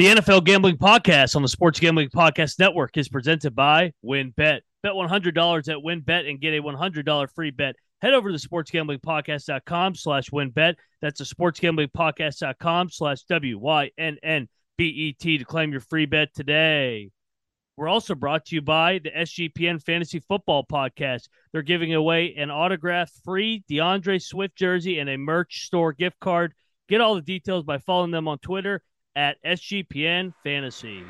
The NFL Gambling Podcast on the Sports Gambling Podcast Network is presented by WynnBET. Bet $100 at WynnBET and get a $100 free bet. Head over to the sportsgamblingpodcast.com slash wynnbet. That's the sportsgamblingpodcast.com slash W-Y-N-N-B-E-T to claim your free bet today. We're also brought to you by the SGPN Fantasy Football Podcast. They're giving away an autographed free DeAndre Swift jersey and a merch store gift card. Get all the details by following them on Twitter at SGPN Fantasy.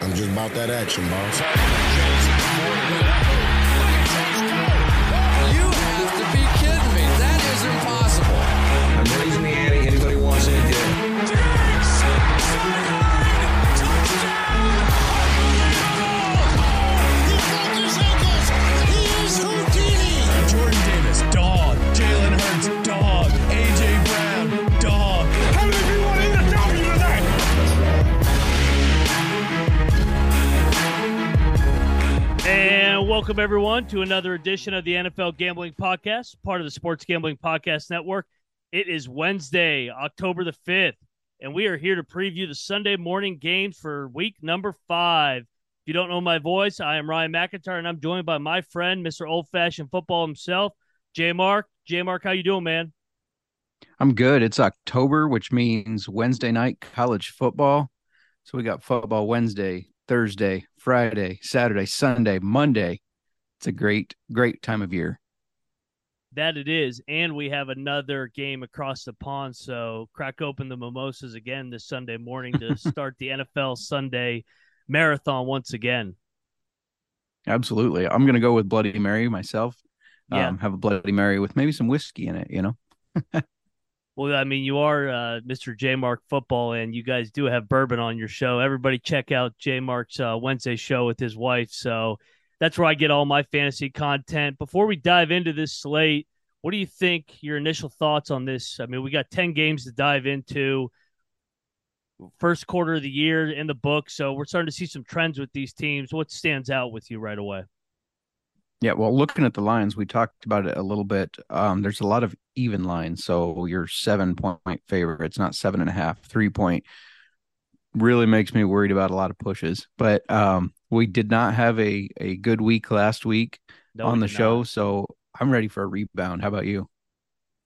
I'm just about that action, boss. Welcome everyone to another edition of the NFL Gambling Podcast, part of the Sports Gambling Podcast Network. It is Wednesday, October the 5th, and we are here to preview the Sunday morning games for week number five. If you don't know my voice, I am Ryan McIntyre, and I'm joined by my friend, Mr. Old Fashioned Football himself, J Mark. J Mark, how you doing, man? I'm good. It's October, which means Wednesday night college football. So we got football Wednesday, Thursday, Friday, Saturday, Sunday, Monday. It's a great, great time of year. That it is. And we have another game across the pond. So crack open the mimosas again this Sunday morning to start the NFL Sunday marathon once again. Absolutely. I'm going to go with Bloody Mary myself. Yeah. Um, have a Bloody Mary with maybe some whiskey in it, you know? Well, I mean, you are uh, Mr. J Mark Football, and you guys do have bourbon on your show. Everybody, check out J Mark's uh, Wednesday show with his wife. So that's where I get all my fantasy content. Before we dive into this slate, what do you think? Your initial thoughts on this? I mean, we got ten games to dive into. First quarter of the year in the book, so we're starting to see some trends with these teams. What stands out with you right away? Yeah. Well, looking at the lines, we talked about it a little bit. Um, there's a lot of even lines. So your seven point favorite, it's not seven and a half, three point really makes me worried about a lot of pushes. But um, we did not have a, a good week last week No, on we the show. not. So I'm ready for a rebound. How about you?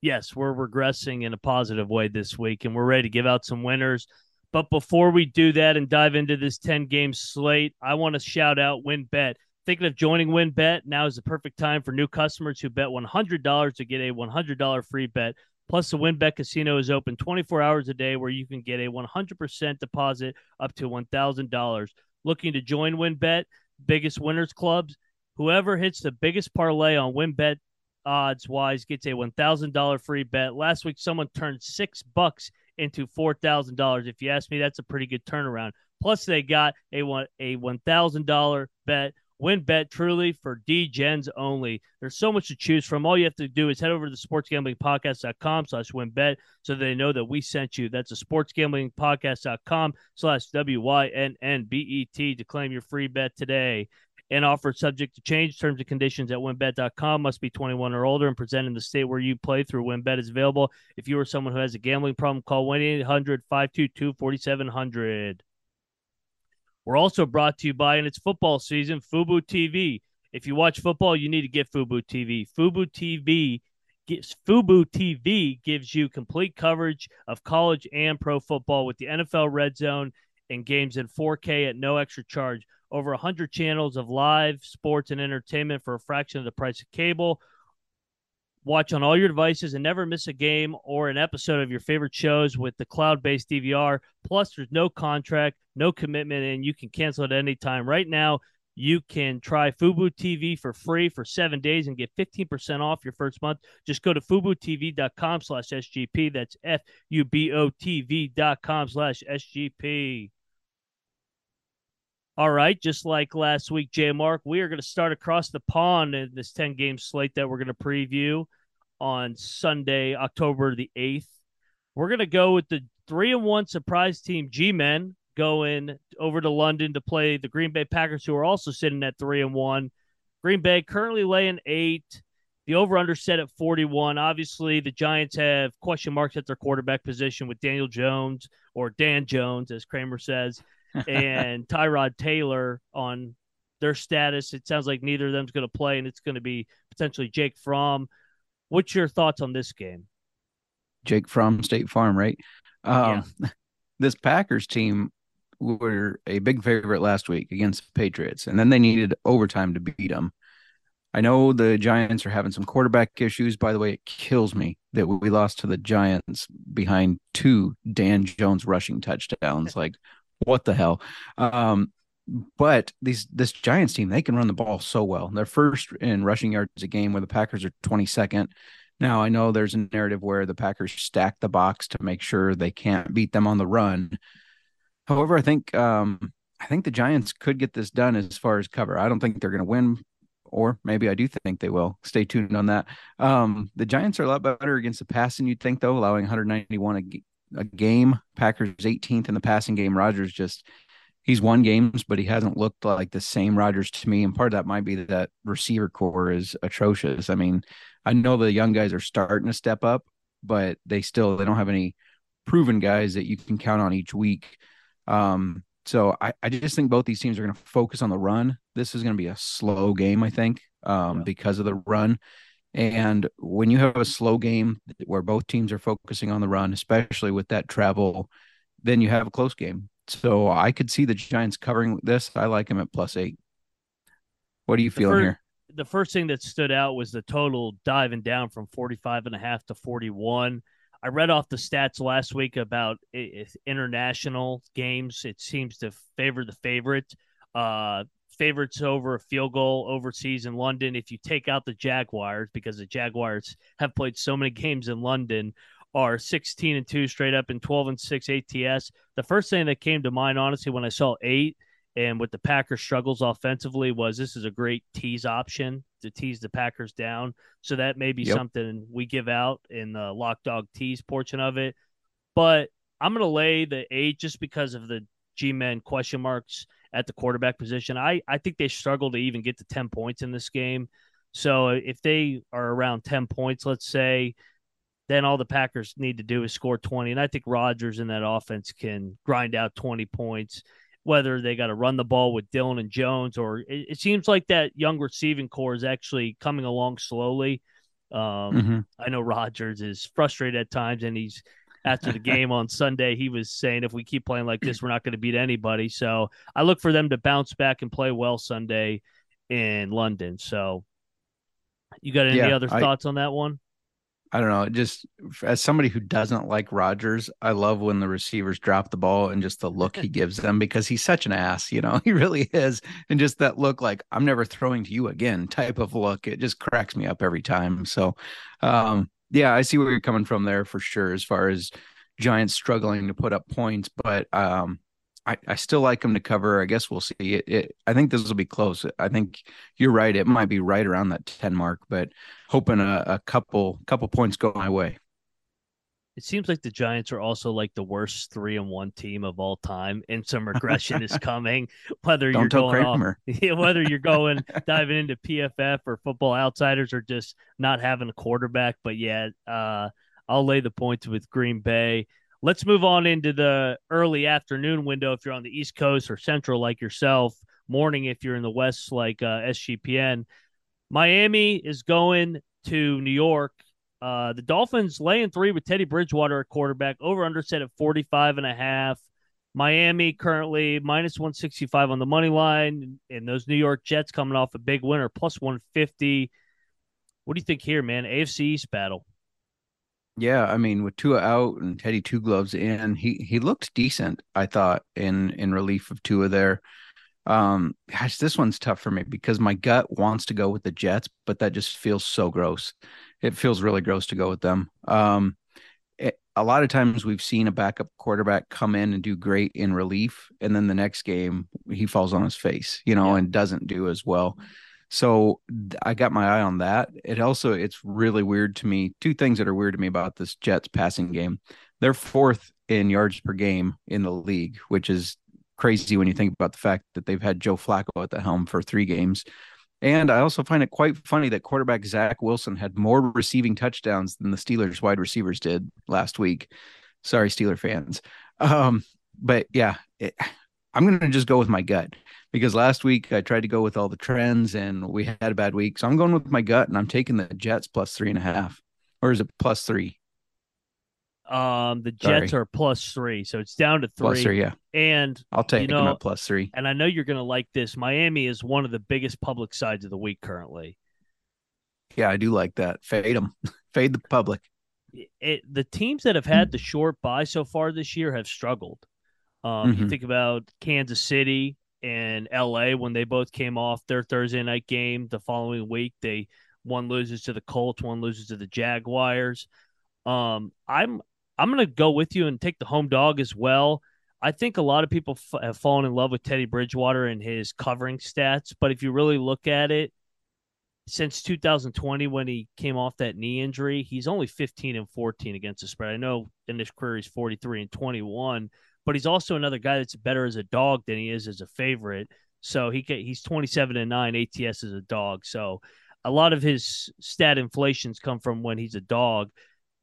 yes, we're regressing in a positive way this week, and we're ready to give out some winners. But before we do that and dive into this 10 game slate, I want to shout out WynnBET. Thinking of joining WynnBET? Now is the perfect time for new customers who bet $100 to get a $100 free bet. Plus, the WynnBET Casino is open 24 hours a day where you can get a 100% deposit up to $1,000. Looking to join WynnBET, biggest winners clubs? Whoever hits the biggest parlay on WynnBET odds wise gets a $1,000 free bet. Last week, someone turned six bucks into $4,000. If you ask me, that's a pretty good turnaround. Plus, they got a one a $1,000 bet. WynnBET truly for D-Gens only. There's so much to choose from. All you have to do is head over to the sportsgamblingpodcast.com slash wynnbet so they know that we sent you. That's a sportsgamblingpodcast.com slash W-Y-N-N-B-E-T to claim your free bet today and offer subject to change. Terms and conditions at wynnbet.com must be 21 or older and present in the state where you play through WynnBET is available. If you are someone who has a gambling problem, call 1 800 522 4700. We're also brought to you by, and it's football season, Fubo TV. If you watch football, you need to get Fubo TV. Fubo TV gives Fubo TV gives you complete coverage of college and pro football with the NFL Red Zone and games in 4K at no extra charge. Over 100 channels of live sports and entertainment for a fraction of the price of cable. Watch on all your devices and never miss a game or an episode of your favorite shows with the cloud based DVR. Plus, there's no contract, no commitment, and you can cancel at any time. Right now, you can try Fubo TV for free for seven days and get 15% off your first month. Just go to FuboTV.com slash SGP. That's F U B O TV dot com slash SGP. All right, just like last week, J Mark, we are going to start across the pond in this 10 game slate that we're going to preview on Sunday, October the 8th. We're going to go with the three and one surprise team G Men going over to London to play the Green Bay Packers, who are also sitting at three and one. Green Bay currently laying eight. The over under set at 41. Obviously, the Giants have question marks at their quarterback position with Daniel Jones or Dan Jones, as Kramer says, and Tyrod Taylor on their status. It sounds like neither of them's going to play, and it's going to be potentially Jake Fromm. What's your thoughts on this game? Jake Fromm State Farm, right? Um, yeah. This Packers team were a big favorite last week against the Patriots, and then they needed overtime to beat them. I know the Giants are having some quarterback issues. By the way, it kills me that we lost to the Giants behind two Dan Jones rushing touchdowns. like, what the hell? Um, but these this Giants team, they can run the ball so well. They're first in rushing yards a game, where the Packers are 22nd. Now I know there's a narrative where the Packers stack the box to make sure they can't beat them on the run. However, I think um, I think the Giants could get this done as far as cover. I don't think they're going to win or maybe I do think they will. Stay tuned on that. Um, the Giants are a lot better against the pass than you'd think, though, allowing 191 a, game. Packers 18th in the passing game. Rodgers just he's won games, but he hasn't looked like the same Rodgers to me. And part of that might be that receiver core is atrocious. I mean, I know the young guys are starting to step up, but they still they don't have any proven guys that you can count on each week. Um, so I, I just think both these teams are going to focus on the run. This is going to be a slow game, I think, um, yeah. because of the run. And when you have a slow game where both teams are focusing on the run, especially with that travel, then you have a close game. So I could see the Giants covering this. I like them at plus eight. What are you feeling first, here? The first thing that stood out was the total diving down from 45 and a half to 41. I read off the stats last week about international games. It seems to favor the favorite. Uh, favorites over a field goal overseas in London. If you take out the Jaguars, because the Jaguars have played so many games in London, are 16 and 2 straight up and 12 and 6 ATS. The first thing that came to mind, honestly, when I saw eight and with the Packers' struggles offensively, was this is a great tease option to tease the Packers down. So that may be yep. something we give out in the lock dog tease portion of it. But I'm going to lay the eight just because of the G men question marks at the quarterback position. I, I think they struggle to even get to 10 points in this game. So if they are around 10 points, let's say, then all the Packers need to do is score 20. And I think Rodgers in that offense can grind out 20 points whether they got to run the ball with Dillon and Jones, or it, it, seems like that young receiving core is actually coming along slowly. Um, mm-hmm. I know Rodgers is frustrated at times, and he's after the game on Sunday, he was saying if we keep playing like this, we're not going to beat anybody. So I look for them to bounce back and play well Sunday in London. So you got any yeah, other thoughts I, on that one? I don't know. Just as somebody who doesn't like Rodgers, I love when the receivers drop the ball and just the look he gives them because he's such an ass. You know, he really is. And just that look, like I'm never throwing to you again, type of look. It just cracks me up every time. So, um, yeah, I see where you're coming from there for sure. As far as Giants struggling to put up points, but um, I, I still like them to cover. I guess we'll see. It, it, I think this will be close. I think you're right. It might be right around that ten mark, but hoping a, a couple couple points go my way. It seems like the Giants are also like the worst three and one team of all time, and some regression is coming. Whether Don't you're going off, whether you're going diving into PFF or Football Outsiders, or just not having a quarterback. But yeah, uh, I'll lay the points with Green Bay. Let's move on into the early afternoon window if you're on the East Coast or Central like yourself, morning if you're in the West like uh, SGPN. Miami is going to New York. Uh, the Dolphins laying three with Teddy Bridgewater at quarterback, over under set at 45 and a half. Miami currently minus 165 on the money line, and those New York Jets coming off a big winner, plus 150. What do you think here, man? AFC East battle. Yeah, I mean, with Tua out and Teddy Two Gloves in, he he looked decent. I thought in in relief of Tua there. Um, gosh, this one's tough for me because my gut wants to go with the Jets, but that just feels so gross. It feels really gross to go with them. Um, it, a lot of times we've seen a backup quarterback come in and do great in relief, and then the next game he falls on his face, you know, yeah. and doesn't do as well. So I got my eye on that. It also it's really weird to me. Two things that are weird to me about this Jets passing game. They're fourth in yards per game in the league, which is crazy when you think about the fact that they've had Joe Flacco at the helm for three games. And I also find it quite funny that quarterback Zach Wilson had more receiving touchdowns than the Steelers wide receivers did last week. Sorry, Steeler fans. Um, but yeah, it, I'm going to just go with my gut because last week I tried to go with all the trends and we had a bad week. So I'm going with my gut and I'm taking the Jets plus three and a half. Or is it plus three? Um, the Jets Sorry. are plus three, so it's down to three. Plus three, yeah. And I'll take You them know- at plus three. and I know you're going to like this. Miami is one of the biggest public sides of the week currently. Yeah, I do like that. Fade them. Fade the public. It, the teams that have had the short buy so far this year have struggled. Um, You Mhm. think about Kansas City and LA when they both came off their Thursday night game the following week. They one loses to the Colts, one loses to the Jaguars. Um, I'm I'm going to go with you and take the home dog as well. I think a lot of people f- have fallen in love with Teddy Bridgewater and his covering stats, but if you really look at it, since 2020 when he came off that knee injury, he's only 15 and 14 against the spread. I know in his career he's 43 and 21, but he's also another guy that's better as a dog than he is as a favorite. So he ca- he's 27 and 9 ATS as a dog. So a lot of his stat inflations come from when he's a dog.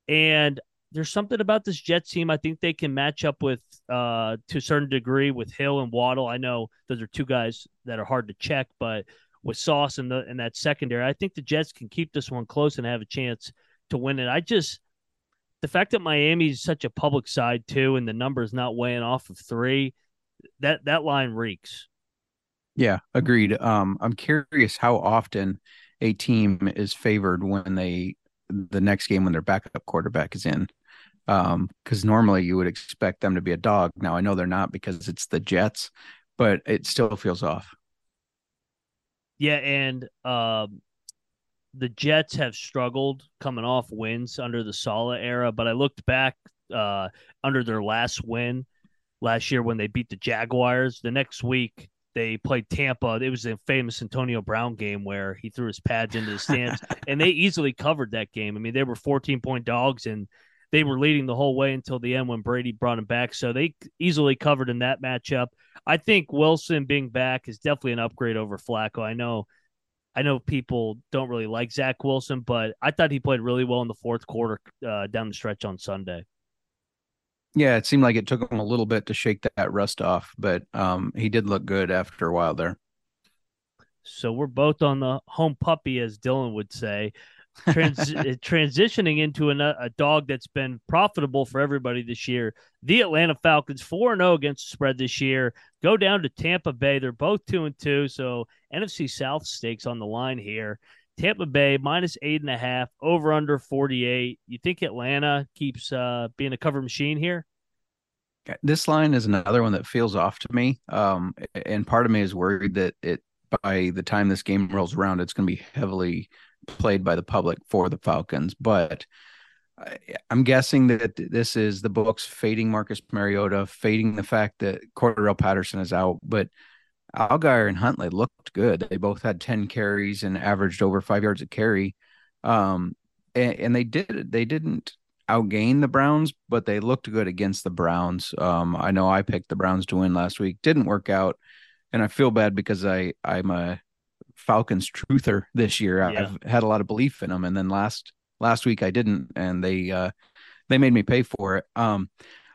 And there's something about this Jets team. I think they can match up with uh to a certain degree with Hill and Waddle. I know those are two guys that are hard to check, but with Sauce and the in that secondary, I think the Jets can keep this one close and have a chance to win it. I just the fact that Miami is such a public side too, and the number is not weighing off of three, that that line reeks. Yeah, agreed. Um, I'm curious how often a team is favored when they the next game when their backup quarterback is in. Um, because normally you would expect them to be a dog. Now I know they're not because it's the Jets, but it still feels off. Yeah, and um, the Jets have struggled coming off wins under the Saleh era, but I looked back uh, under their last win last year when they beat the Jaguars. The next week they played Tampa. It was a famous Antonio Brown game where he threw his pads into the stands, and they easily covered that game. I mean, they were 14 point dogs and they were leading the whole way until the end when Brady brought him back. So they easily covered in that matchup. I think Wilson being back is definitely an upgrade over Flacco. I know I know people don't really like Zach Wilson, but I thought he played really well in the fourth quarter uh, down the stretch on Sunday. Yeah, it seemed like it took him a little bit to shake that rust off, but um, he did look good after a while there. So we're both on the home puppy, as Dylan would say. Trans- transitioning into an, a dog that's been profitable for everybody this year. The Atlanta Falcons, 4 0 against the spread this year, go down to Tampa Bay. They're both 2 and 2. So NFC South stakes on the line here. Tampa Bay minus eight and a half, over under 48. You think Atlanta keeps uh, being a cover machine here? This line is another one that feels off to me. Um, and part of me is worried that it by the time this game rolls around, it's going to be heavily played by the public for the Falcons. But I, I'm guessing that this is the books fading Marcus Mariota, fading the fact that Cordarrelle Patterson is out. But Allgeier and Huntley looked good. They both had 10 carries and averaged over five yards a carry. Um, and, and they did they didn't outgain the Browns, but they looked good against the Browns. Um, I know I picked the Browns to win last week, didn't work out, and I feel bad because I I'm a Falcons truther this year. Yeah. I've had a lot of belief in them, and then last last week I didn't, and they uh, they made me pay for it. Um,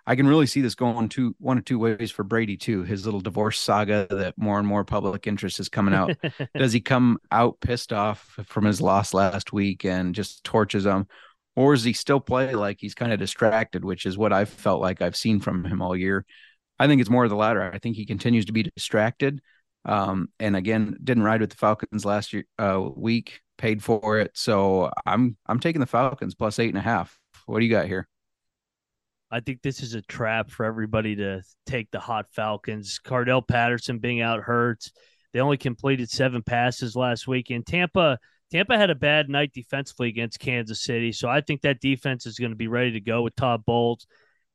I can really see this going two one or two ways for Brady too. His little divorce saga that more and more public interest is coming out. Does he come out pissed off from his loss last week and just torches them? Or does he still play like he's kind of distracted, which is what I've felt like I've seen from him all year? I think it's more of the latter. I think he continues to be distracted. Um, and again, didn't ride with the Falcons last year uh, week, paid for it. So I'm I'm taking the Falcons plus eight and a half. What do you got here? I think this is a trap for everybody to take the hot Falcons. Cordarrelle Patterson being out hurts. They only completed seven passes last week. And Tampa, Tampa had a bad night defensively against Kansas City. So I think that defense is going to be ready to go with Todd Bowles.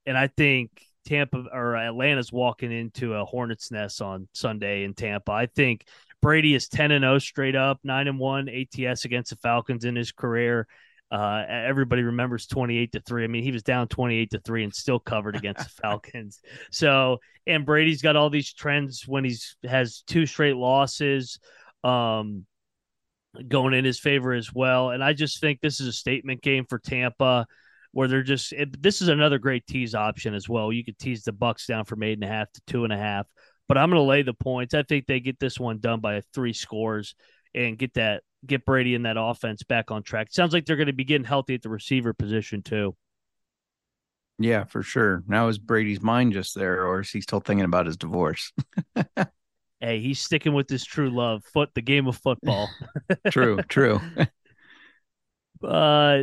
And I think Tampa or Atlanta's walking into a hornet's nest on Sunday in Tampa. I think Brady is 10 and 0 straight up, 9 and 1 ATS against the Falcons in his career. Uh, everybody remembers 28 to 3. I mean, he was down 28 to 3 and still covered against the Falcons. So, and Brady's got all these trends when he's has two straight losses. Um, going in his favor as well. And I just think this is a statement game for Tampa where they're just it, this is another great tease option as well. You could tease the Bucks down from eight and a half to two and a half, but I'm going to lay the points. I think they get this one done by three scores and get that get Brady in that offense back on track. Sounds like they're going to be getting healthy at the receiver position too. Yeah, for sure. Now is Brady's mind just there, or is he still thinking about his divorce? hey, he's sticking with his true love, foot the game of football. true, true. uh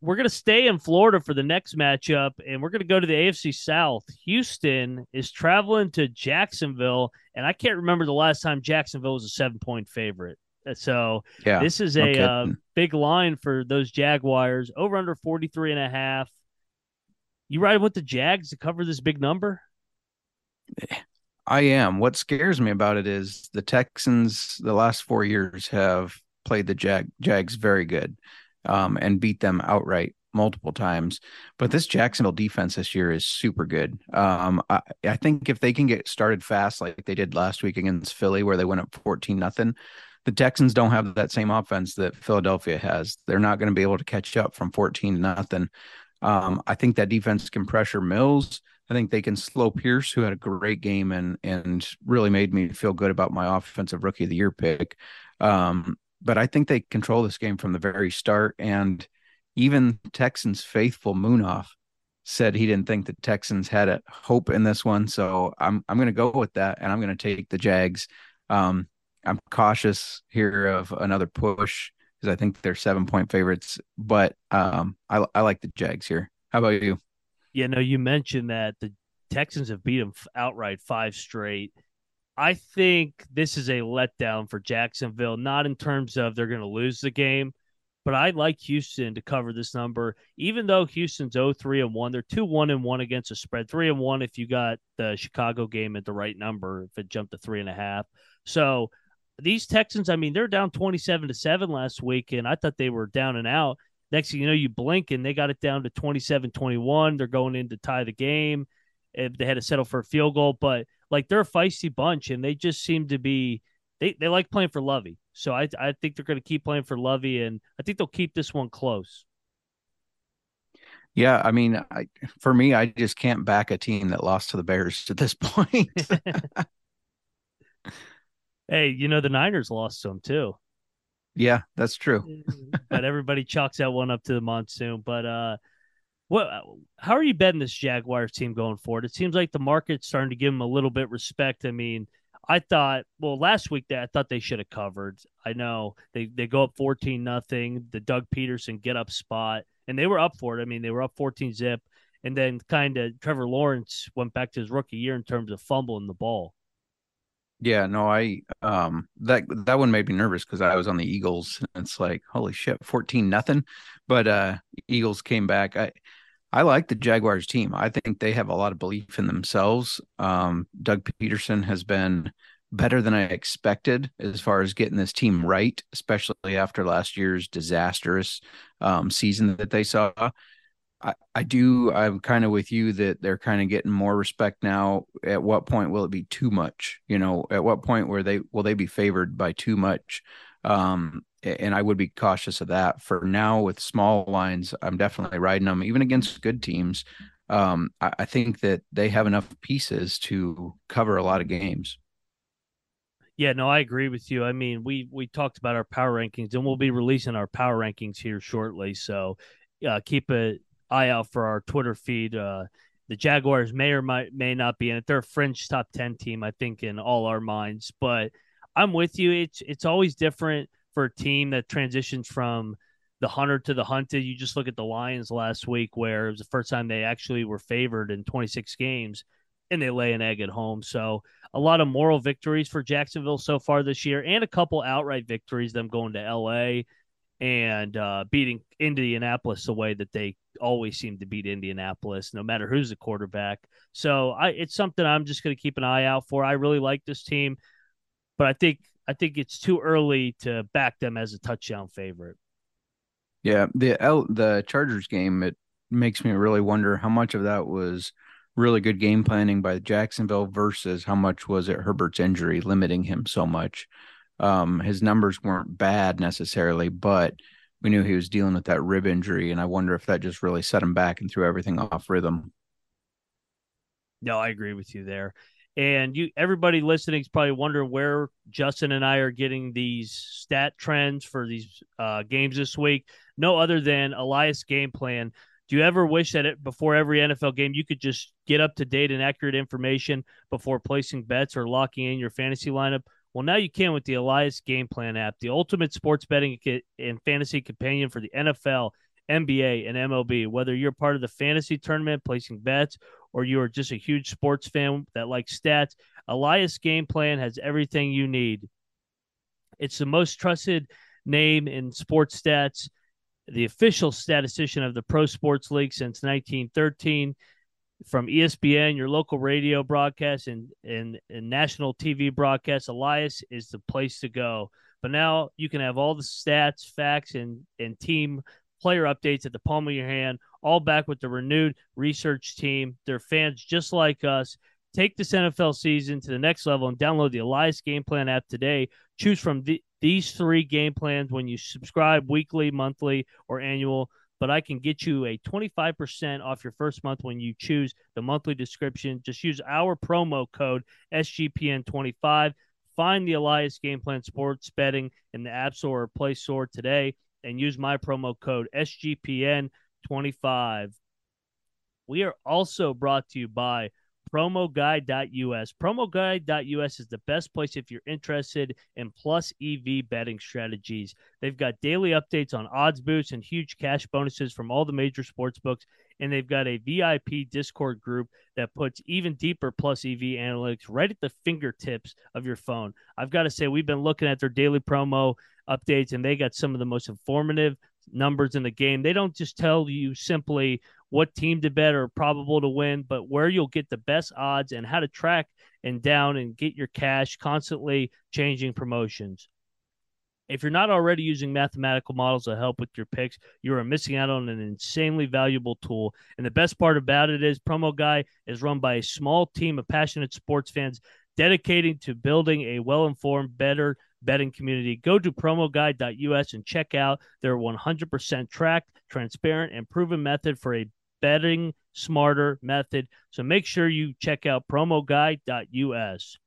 we're going to stay in Florida for the next matchup, and we're going to go to the AFC South. Houston is traveling to Jacksonville, and I can't remember the last time Jacksonville was a seven point favorite. Uh, so yeah, this is a okay. uh, big line for those Jaguars over under 43 and a half. You riding with the Jags to cover this big number? I am. What scares me about it is the Texans the last four years have played the Jag Jags very good um, and beat them outright multiple times. But this Jacksonville defense this year is super good. Um, I, I, think if they can get started fast, like they did last week against Philly, where they went up 14 nothing, the Texans don't have that same offense that Philadelphia has. They're not going to be able to catch up from 14 nothing. Um, I think that defense can pressure Mills. I think they can slow Pierce, who had a great game and and really made me feel good about my offensive rookie of the year pick. Um, but I think they control this game from the very start. And even Texans faithful Munaf said he didn't think the Texans had a hope in this one. So I'm I'm going to go with that, and I'm going to take the Jags. Um, I'm cautious here of another push because I think they're seven point favorites, but um, I I like the Jags here. How about you? Yeah, no, you mentioned that the Texans have beat them outright five straight. I think this is a letdown for Jacksonville, not in terms of they're going to lose the game, but I like Houston to cover this number. Even though Houston's 0 3 and 1, they're 2 1 and 1 against a spread, 3 and 1 if you got the Chicago game at the right number, if it jumped to 3.5. So these Texans, I mean, they're down 27 to 7 last week, and I thought they were down and out. Next thing you know, you blink and they got it down to 27 21. They're going in to tie the game. They had to settle for a field goal, but like they're a feisty bunch and they just seem to be they, they like playing for Lovie. So I I think they're going to keep playing for Lovie and I think they'll keep this one close. Yeah, I mean, I, for me, I just can't back a team that lost to the Bears to this point. hey, you know the Niners lost to them too. Yeah, that's true. but everybody chalks that one up to the monsoon. But uh, what? How are you betting this Jaguars team going forward? It seems like the market's starting to give them a little bit respect. I mean, I thought well last week that I thought they should have covered. I know they they go up fourteen nothing. The Doug Pederson get up spot, and they were up for it. I mean, they were up fourteen zip, and then kind of Trevor Lawrence went back to his rookie year in terms of fumbling the ball. Yeah, no, I um that that one made me nervous because I was on the Eagles. And it's like holy shit, fourteen nothing. But uh Eagles came back. I I like the Jaguars team. I think they have a lot of belief in themselves. Um, Doug Pederson has been better than I expected as far as getting this team right, especially after last year's disastrous um, season that they saw. I, I do. I'm kind of with you that they're kind of getting more respect now. At what point will it be too much? You know, at what point where they will they be favored by too much? Um, and I would be cautious of that. For now, with small lines, I'm definitely riding them, even against good teams. Um, I, I think that they have enough pieces to cover a lot of games. Yeah, no, I agree with you. I mean, we we talked about our power rankings, and we'll be releasing our power rankings here shortly. So, uh, keep an eye out for our Twitter feed. Uh, the Jaguars may or might may not be in it. They're a fringe top ten team, I think, in all our minds. But I'm with you. It's it's always different for a team that transitions from the hunter to the hunted. You just look at the Lions last week, where it was the first time they actually were favored in 26 games, and they lay an egg at home. So a lot of moral victories for Jacksonville so far this year, and a couple outright victories. Them going to LA and uh, beating Indianapolis the way that they always seem to beat Indianapolis, no matter who's the quarterback. So I, it's something I'm just going to keep an eye out for. I really like this team, but I think I think it's too early to back them as a touchdown favorite. Yeah, the L, the Chargers game it makes me really wonder how much of that was really good game planning by Jacksonville versus how much was it Herbert's injury limiting him so much. Um, his numbers weren't bad necessarily, but we knew he was dealing with that rib injury, and I wonder if that just really set him back and threw everything off rhythm. No, I agree with you there. And you, everybody listening is probably wondering where Justin and I are getting these stat trends for these uh, games this week. No other than Elias Game Plan. Do you ever wish that it, before every NFL game you could just get up to date and accurate information before placing bets or locking in your fantasy lineup? Well, now you can with the Elias Game Plan app, the ultimate sports betting and fantasy companion for the NFL, NBA, and MLB. Whether you're part of the fantasy tournament placing bets or you are just a huge sports fan that likes stats, Elias Game Plan has everything you need. It's the most trusted name in sports stats, the official statistician of the Pro Sports League since 1913. From ESPN, your local radio broadcast, and, and, and national TV broadcast, Elias is the place to go. But now you can have all the stats, facts, and, and team player updates at the palm of your hand, all back with the renewed research team. They're fans just like us. Take this NFL season to the next level and download the Elias Game Plan app today. Choose from the, these three game plans when you subscribe weekly, monthly, or annual. But I can get you a 25% off your first month when you choose the monthly description. Just use our promo code SGPN25. Find the Elias Game Plan Sports Betting in the App Store or Play Store today and use my promo code SGPN25. We are also brought to you by promoguide.us. Promoguide.us is the best place if you're interested in plus EV betting strategies. They've got daily updates on odds boosts and huge cash bonuses from all the major sports books. And they've got a VIP Discord group that puts even deeper plus EV analytics right at the fingertips of your phone. I've got to say, we've been looking at their daily promo updates, and they got some of the most informative numbers in the game. They don't just tell you simply what team to bet or probable to win, but where you'll get the best odds and how to track and down and get your cash constantly changing promotions. If you're not already using mathematical models to help with your picks, you are missing out on an insanely valuable tool. And the best part about it is Promo Guy is run by a small team of passionate sports fans dedicating to building a well informed, better betting community. Go to promoguide.us and check out their 100% tracked, transparent, and proven method for a betting smarter method. So make sure you check out promoguide.us.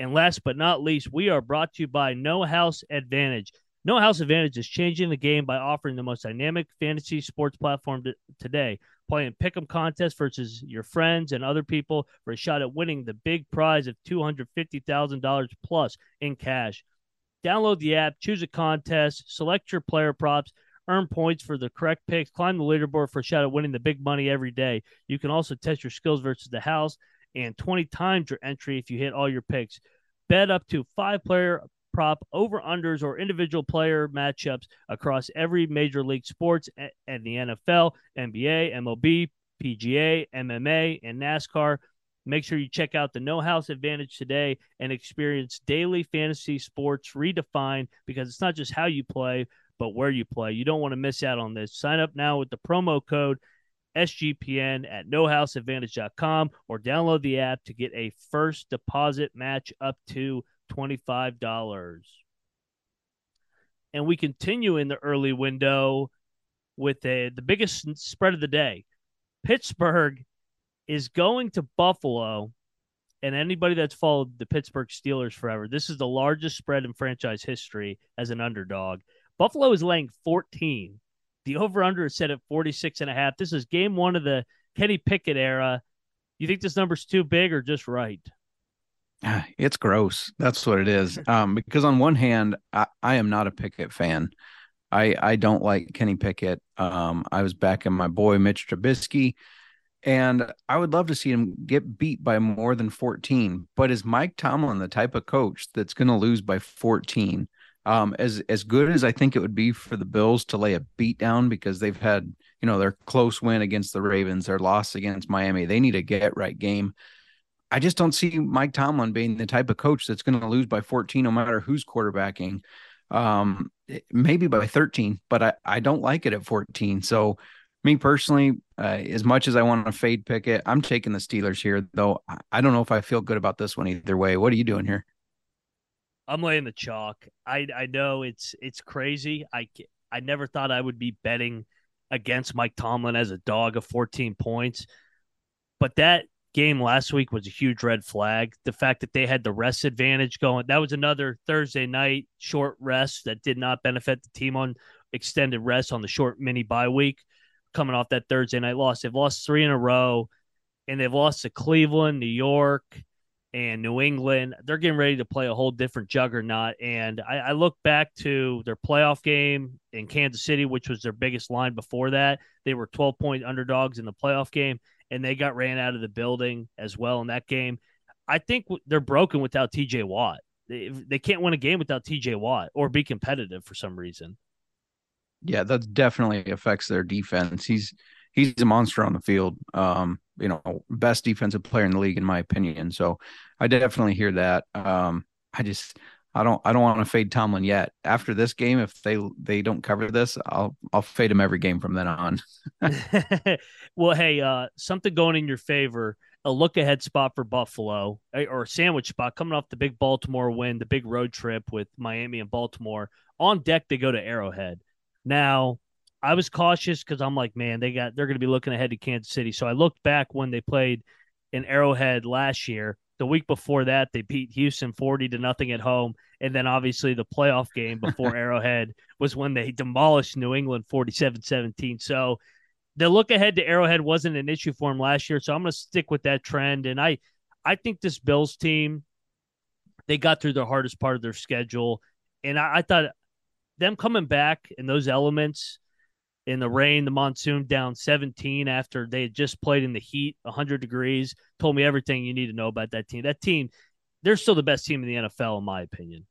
And last but not least, we are brought to you by No House Advantage. No House Advantage is changing the game by offering the most dynamic fantasy sports platform today. Playing pick'em contests versus your friends and other people for a shot at winning the big prize of $250,000 plus in cash. Download the app, choose a contest, select your player props, earn points for the correct picks, climb the leaderboard for a shot at winning the big money every day. You can also test your skills versus the house and 20 times your entry if you hit all your picks. Bet up to five player prop over unders or individual player matchups across every major league sports and the NFL, NBA, MLB, PGA, MMA, and NASCAR. Make sure you check out the No House Advantage today and experience daily fantasy sports redefined because it's not just how you play, but where you play. You don't want to miss out on this. Sign up now with the promo code SGPN at nohouseadvantage.com or download the app to get a first deposit match up to $25. And we continue in the early window with a, the biggest spread of the day. Pittsburgh is going to Buffalo. And anybody that's followed the Pittsburgh Steelers forever, this is the largest spread in franchise history as an underdog. Buffalo is laying 14. The over under is set at 46 and a half. This is game one of the Kenny Pickett era. You think this number's too big or just right? It's gross. That's what it is. Um, because on one hand, I, I am not a Pickett fan. I I don't like Kenny Pickett. Um, I was backing my boy Mitch Trubisky, and I would love to see him get beat by more than 14. But is Mike Tomlin the type of coach that's going to lose by 14? Um, as as good as I think it would be for the Bills to lay a beat down because they've had you know their close win against the Ravens, their loss against Miami. They need a get right game. I just don't see Mike Tomlin being the type of coach that's going to lose by 14, no matter who's quarterbacking. Um, maybe by 13, but I, I don't like it at 14. So, me personally, uh, as much as I want to fade Pickett, I'm taking the Steelers here, though. I don't know if I feel good about this one either way. What are you doing here? I'm laying the chalk. I I know it's it's crazy. I I never thought I would be betting against Mike Tomlin as a dog of 14 points, but that game last week was a huge red flag. The fact that they had the rest advantage going, that was another Thursday night short rest that did not benefit the team on extended rest on the short mini bye week coming off that Thursday night loss. They've lost three in a row and they've lost to Cleveland, New York, and New England. They're getting ready to play a whole different juggernaut. And I, I, look back to their playoff game in Kansas City, which was their biggest line before that. They were 12 point underdogs in the playoff game, and they got ran out of the building as well in that game. I think they're broken without TJ Watt. They, they can't win a game without TJ Watt or be competitive for some reason. Yeah, that definitely affects their defense. He's he's a monster on the field. Um, you know, best defensive player in the league in my opinion. So I definitely hear that. Um, I just I don't I don't want to fade Tomlin yet. After this game, if they they don't cover this, I'll I'll fade him every game from then on. well, hey, uh, something going in your favor. A look ahead spot for Buffalo eh, or a sandwich spot coming off the big Baltimore win, the big road trip with Miami and Baltimore. On deck, they go to Arrowhead. Now, I was cautious because I'm like, man, they got they're going to be looking ahead to Kansas City. So I looked back when they played in Arrowhead last year. The week before that, they beat Houston 40 to nothing at home. And then obviously the playoff game before Arrowhead was when they demolished New England 47 17. So the look ahead to Arrowhead wasn't an issue for them last year. So I'm going to stick with that trend. And I, I think this Bills team, they got through the hardest part of their schedule. And I, I thought them coming back and those elements in the rain, the monsoon, down 17 after they had just played in the heat, 100 degrees, told me everything you need to know about that team. That team, they're still the best team in the NFL, in my opinion.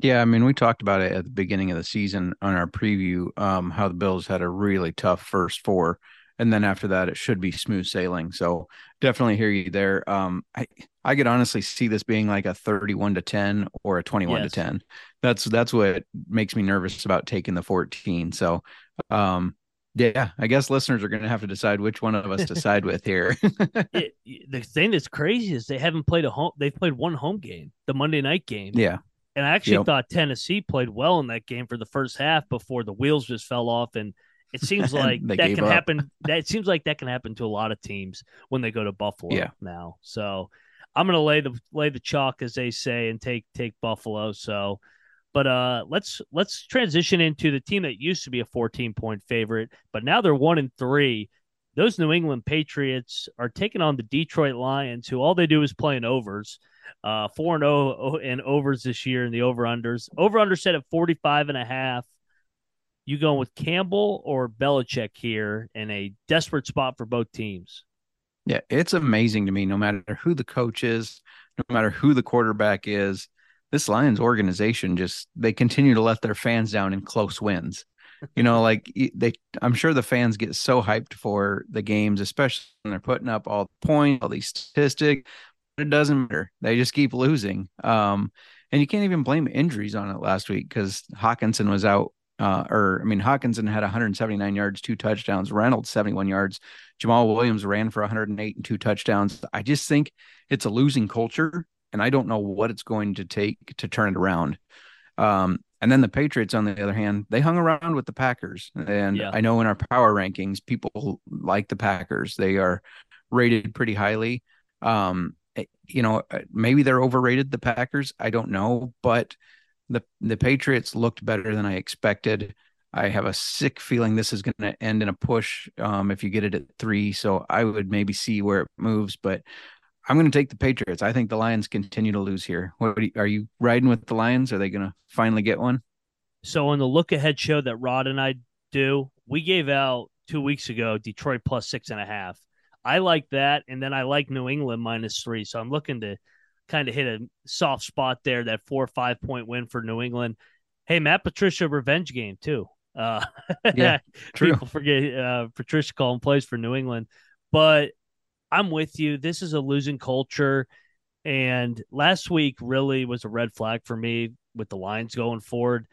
Yeah, I mean, we talked about it at the beginning of the season on our preview, um, how the Bills had a really tough first four and then after that it should be smooth sailing. So definitely hear you there. Um i i could honestly see this being like a 31 to 10 or a 21 yes. to 10 that's that's what makes me nervous about taking the 14 so um yeah i guess listeners are going to have to decide which one of us to side with here. It, the thing that's crazy is they haven't played a home they've played one home game the monday night game. Yeah. And I actually yep. thought Tennessee played well in that game for the first half before the wheels just fell off and it seems like that can up. happen. That seems like that can happen to a lot of teams when they go to Buffalo yeah. now. So I'm gonna lay the lay the chalk as they say and take take Buffalo. So but uh let's let's transition into the team that used to be a 14 point favorite, but now they're one and three. Those New England Patriots are taking on the Detroit Lions, who all they do is play in overs. Uh, 4 and 0 in overs this year in the over unders. Over under set at 45 and a half. You going with Campbell or Belichick here in a desperate spot for both teams? Yeah, it's amazing to me. No matter who the coach is, no matter who the quarterback is, this Lions organization just they continue to let their fans down in close wins. You know, like they, I'm sure the fans get so hyped for the games, especially when they're putting up all the points, all these statistics. It doesn't matter; they just keep losing. Um, and you can't even blame injuries on it last week because Hawkinson was out uh, or I mean, Hockenson had 179 yards, two touchdowns. Reynolds 71 yards. Jamaal Williams ran for 108 and two touchdowns. I just think it's a losing culture, and I don't know what it's going to take to turn it around. Um, and then the Patriots, on the other hand, they hung around with the Packers, and yeah. I know in our power rankings, people like the Packers. They are rated pretty highly. Um, eh, you know, uh, maybe they're overrated. The Packers, I don't know, but the the Patriots looked better than I expected. I have a sick feeling this is going to end in a push um, if you get it at three. So I would maybe see where it moves, but I'm going to take the Patriots. I think the Lions continue to lose here. What you, are you riding with the Lions? Are they going to finally get one? So on the look ahead show that Rod and I do, we gave out two weeks ago Detroit plus six and a half. I like that, and then I like New England minus three. So I'm looking to kind of hit a soft spot there, that four or five point win for New England. Hey, Matt Patricia revenge game too. Uh, yeah, true. people forget uh, Patricia calling plays for New England, but I'm with you. This is a losing culture, and last week really was a red flag for me with the lines going forward.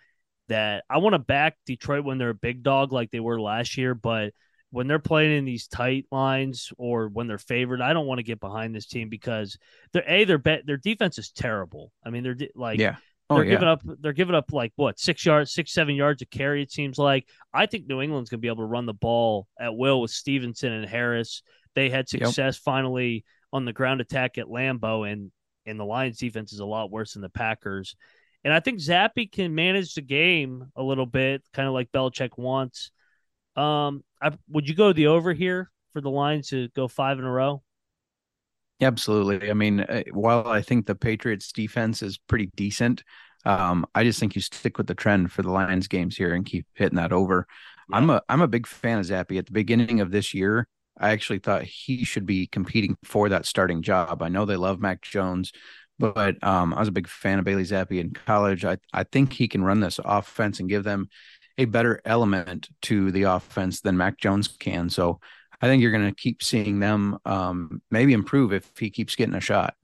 That I want to back Detroit when they're a big dog like they were last year, but when they're playing in these tight lines or when they're favored, I don't want to get behind this team because they're a their bet their defense is terrible. I mean, they're like yeah. Oh, they're yeah. giving up they're giving up like what six yards, six seven yards a carry. It seems like I think New England's gonna be able to run the ball at will with Stevenson and Harris. They had Yep. success finally on the ground attack at Lambeau, and and the Lions defense is a lot worse than the Packers. And I think Zappe can manage the game a little bit, kind of like Belichick wants. Um, I, would you go the over here for the Lions to go five in a row? Absolutely. I mean, uh, while I think the Patriots defense is pretty decent, um, I just think you stick with the trend for the Lions games here and keep hitting that over. I'm a I'm a big fan of Zappe. At the beginning of this year, I actually thought he should be competing for that starting job. I know they love Mac Jones, but um, I was a big fan of Bailey Zappe in college. I I think he can run this offense and give them a better element to the offense than Mac Jones can. So I think you're going to keep seeing them um, maybe improve if he keeps getting a shot.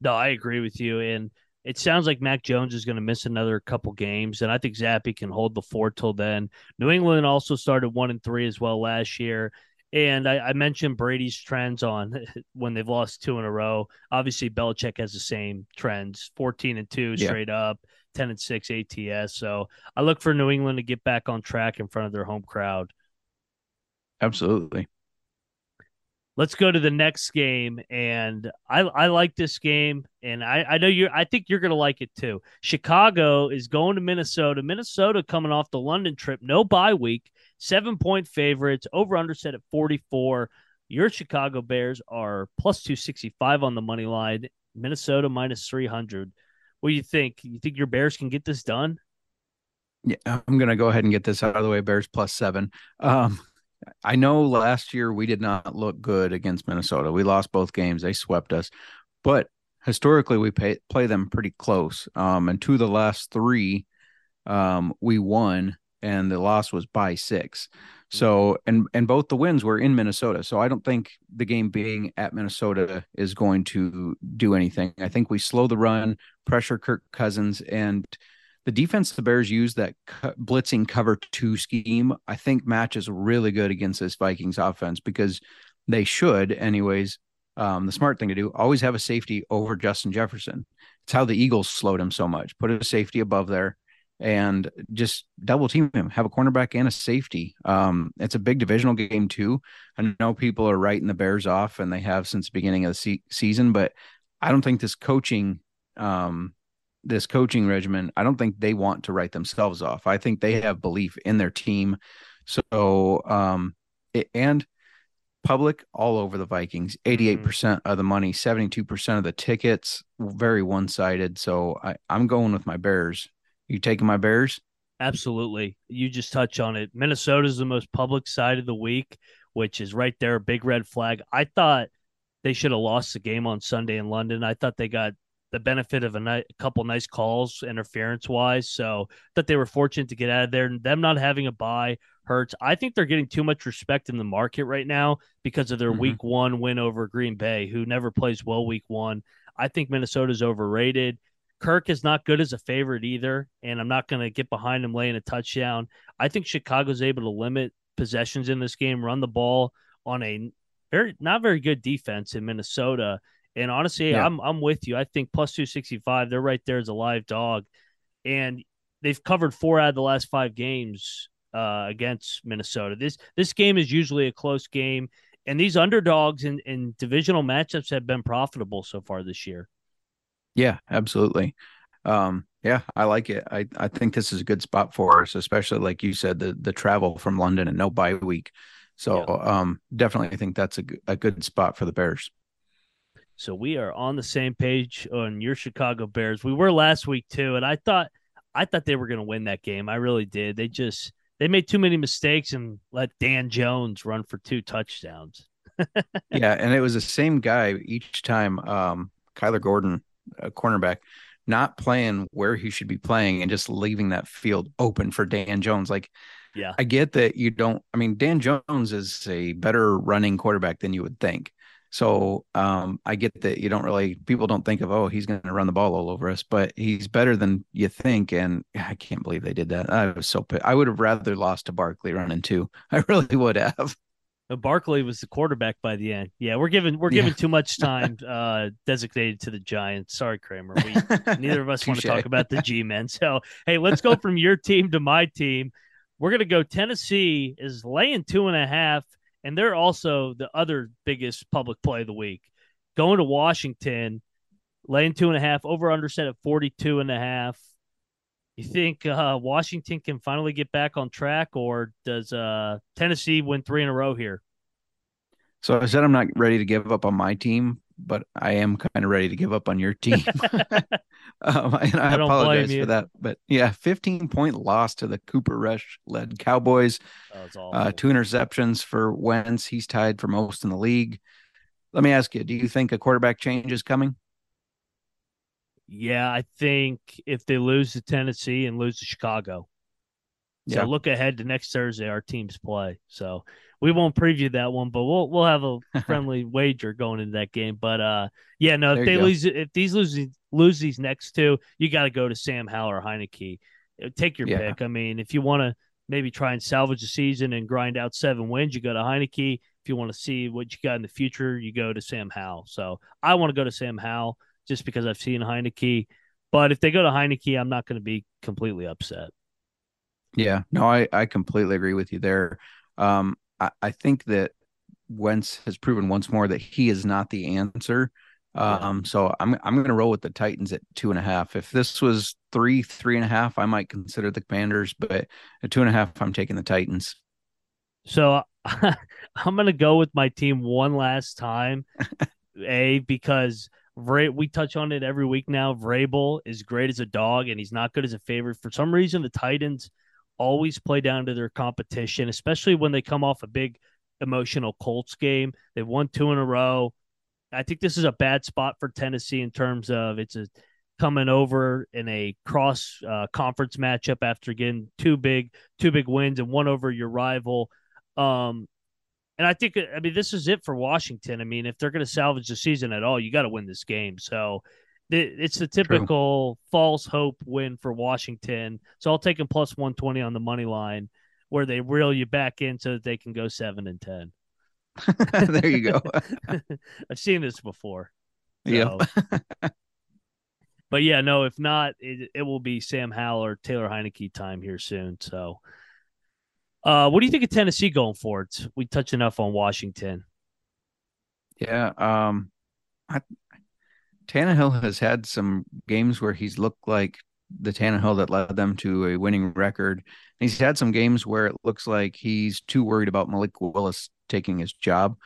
No, I agree with you. And it sounds like Mac Jones is going to miss another couple games, and I think Zappe can hold the fort till then. New England also started one and three as well last year. And I, I mentioned Brady's trends on when they've lost two in a row. Obviously, Belichick has the same trends 14 and two Yeah. straight up, 10 and six ATS. So I look for New England to get back on track in front of their home crowd. Absolutely. Let's go to the next game. And i i like this game and i i know you i think you're gonna like it too. Chicago is going to minnesota. Minnesota coming off the london trip no bye week seven point favorites over under set at 44 your chicago bears are plus 265 on the money line minnesota minus 300 what do you think? You think your bears can get this done? Yeah, I'm going to go ahead and get this out of the way. Bears plus seven. Um, I know last year we did not look good against Minnesota. We lost both games. They swept us, but historically we pay, play them pretty close. Um, and two of the last three, um, we won, and the loss was by six. So, and and both the wins were in Minnesota. So I don't think the game being at Minnesota is going to do anything. I think we slow the run, pressure Kirk Cousins, and the defense the Bears use that blitzing cover two scheme, I think matches really good against this Vikings offense because they should, anyways. Um, the smart thing to do, always have a safety over Justin Jefferson. It's how the Eagles slowed him so much. Put a safety above there and just double team him. Have a cornerback and a safety. Um, it's a big divisional game too. I know people are writing the Bears off, and they have since the beginning of the se- season, but I don't think this coaching um, this coaching regimen, I don't think they want to write themselves off. I think they have belief in their team. So, um, it, and public all over the Vikings, 88% of the money, 72% of the tickets, very one sided. So I, I'm going with my Bears. You taking my Bears? Absolutely. You just touch on it. Minnesota is the most public side of the week, which is right there, big red flag. I thought they should have lost the game on Sunday in London. I thought they got the benefit of a, a couple nice calls interference wise. So that they were fortunate to get out of there. And them not having a bye hurts. I think they're getting too much respect in the market right now because of their Mhm. week one win over Green Bay, who never plays well week one. I think Minnesota's overrated. Kirk is not good as a favorite either, and I'm not going to get behind him laying a touchdown. I think Chicago's able to limit possessions in this game, run the ball on a very not very good defense in Minnesota. And honestly, Yeah. I'm I'm with you. I think plus 265, they're right there as a live dog. And they've covered four out of the last five games uh, against Minnesota. This this game is usually a close game, and these underdogs in, in divisional matchups have been profitable so far this year. Yeah, absolutely. Um, yeah, I like it. I, I think this is a good spot for us, especially like you said, the the travel from London and no bye week. So um, definitely I think that's a, a good spot for the Bears. So we are on the same page on your Chicago Bears. We were last week too, and I thought I thought they were going to win that game. I really did. They just they made too many mistakes and let Dan Jones run for two touchdowns. yeah, and it was the same guy each time. Um, Kyler Gordon, a cornerback, not playing where he should be playing and just leaving that field open for Dan Jones. Like, Yeah. I get that you don't. I mean, Dan Jones is a better running quarterback than you would think. So um, I get that you don't really people don't think of oh he's going to run the ball all over us, but he's better than you think. And I can't believe they did that. I was so pissed. I would have rather lost to Barkley running two. I really would have. Uh, Barkley was the quarterback by the end. Yeah, we're giving we're giving Yeah. too much time uh, designated to the Giants. Sorry, Kramer. We neither of us want to talk about the G men. So hey, let's go from your team to my team. We're gonna go. Tennessee is laying two and a half, and they're also the other biggest public play of the week. Going to Washington, laying two and a half, over under set at 42 and a half. You think uh, Washington can finally get back on track, or does uh, Tennessee win three in a row here? So I said I'm not ready to give up on my team, but I am kind of ready to give up on your team. um, and I, I apologize for that. But yeah, 15 point loss to the Cooper Rush led Cowboys. Uh, two interceptions for Wentz. He's tied for most in the league. Let me ask you: Do you think a quarterback change is coming? Yeah, I think if they lose to Tennessee and lose to Chicago. So Yeah. look ahead to next Thursday our teams play. So we won't preview that one, but we'll we'll have a friendly wager going into that game. But uh yeah, no, There if they go. lose if these lose lose these next two, you gotta go to Sam Howell or Heineke. Uh, Take your Yeah. pick. I mean, if you want to maybe try and salvage the season and grind out seven wins, you go to Heineke. If you want to see what you got in the future, you go to Sam Howell. So I want to go to Sam Howell just because I've seen Heineke. But if they go to Heineke, I'm not going to be completely upset. Yeah, no, I, I completely agree with you there. Um, I, I think that Wentz has proven once more that he is not the answer. Um, so I'm I'm gonna roll with the Titans at two and a half. If this was three, three and a half, I might consider the Commanders, but at two and a half, I'm taking the Titans. So I'm going to go with my team one last time. a because Vra- we touch on it every week now. Vrabel is great as a dog, and he's not good as a favorite. For some reason, the Titans always play down to their competition, especially when they come off a big emotional Colts game. They've won two in a row. I think this is a bad spot for Tennessee in terms of it's a coming over in a cross uh, conference matchup after getting two big two big wins and one over your rival. Um, and I think I mean this is it for Washington. I mean, if they're going to salvage the season at all, you got to win this game. So it's the typical false hope win for Washington. So I'll take them plus one twenty on the money line, where they reel you back in so that they can go seven and ten. there you go. I've seen this before. yeah. But yeah, no, if not, it, it will be Sam Howell or Taylor Heineke time here soon. So, uh, what do you think of Tennessee going forward? We touched enough on Washington. Yeah. Um, I, Tannehill has had some games where he's looked like the Tannehill that led them to a winning record. He's had some games where it looks like he's too worried about Malik Willis taking his job.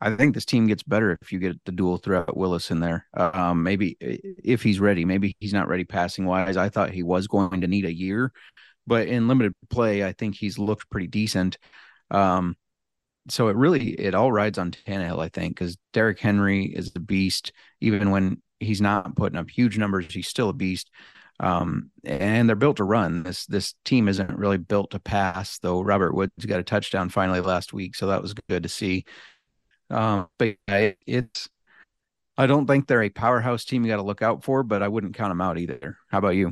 I think this team gets better if you get the dual threat Willis in there. Um, maybe if he's ready, maybe he's not ready passing wise. I thought he was going to need a year, but in limited play, I think he's looked pretty decent. Um, so it really it all rides on Tannehill, I think, because Derrick Henry is the beast. Even when he's not putting up huge numbers, he's still a beast. Um, and they're built to run. This this team isn't really built to pass, though. Robert Woods got a touchdown finally last week, so that was good to see. Um, but it, it's I don't think they're a powerhouse team you got to look out for, but I wouldn't count them out either. How about you?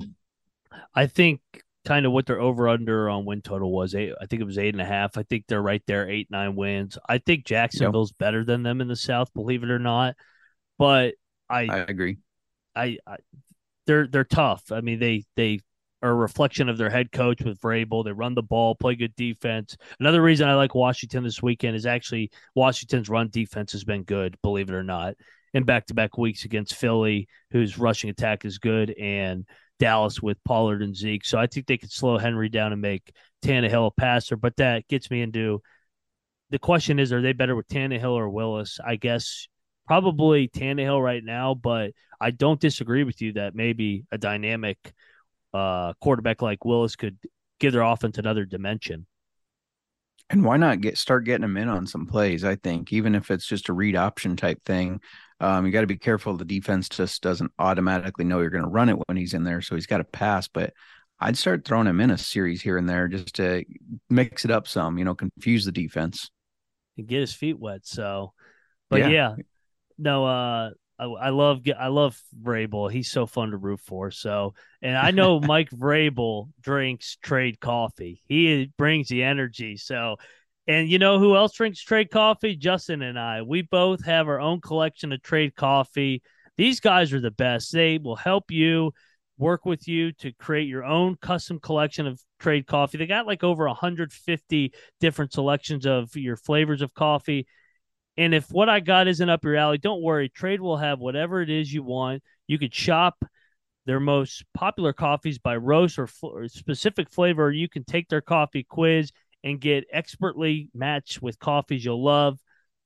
I think kind of what their over under on win total was eight. I think it was eight and a half. I think they're right there, eight nine wins. I think Jacksonville's better than them in the South, believe it or not. But I I agree. I, I they're they're tough. I mean, they they are a reflection of their head coach with Vrabel. They run the ball, play good defense. Another reason I like Washington this weekend is actually Washington's run defense has been good, believe it or not, in back to back weeks against Philly, whose rushing attack is good, and Dallas with Pollard and Zeke. So I think they could slow Henry down and make Tannehill a passer. But that gets me into the question is, are they better with Tannehill or Willis? I guess probably Tannehill right now, but I don't disagree with you that maybe a dynamic uh, quarterback like Willis could give their offense another dimension. And why not get start getting him in on some plays? I think even if it's just a read option type thing, um, you got to be careful. The defense just doesn't automatically know you're going to run it when he's in there, so he's got to pass. But I'd start throwing him in a series here and there just to mix it up some, you know, confuse the defense. and get his feet wet. So, but Yeah. yeah, no, uh, I, I love I love Vrabel. He's so fun to root for. So, and I know Mike Vrabel drinks trade coffee. He brings the energy. So, and you know who else drinks trade coffee? Justin and I. We both have our own collection of trade coffee. These guys are the best. They will help you work with you to create your own custom collection of trade coffee. They got like over 150 different selections of your flavors of coffee and if what I got isn't up your alley, don't worry. Trade will have whatever it is you want. You could shop their most popular coffees by roast or, or specific flavor. You can take their coffee quiz and get expertly matched with coffees you'll love.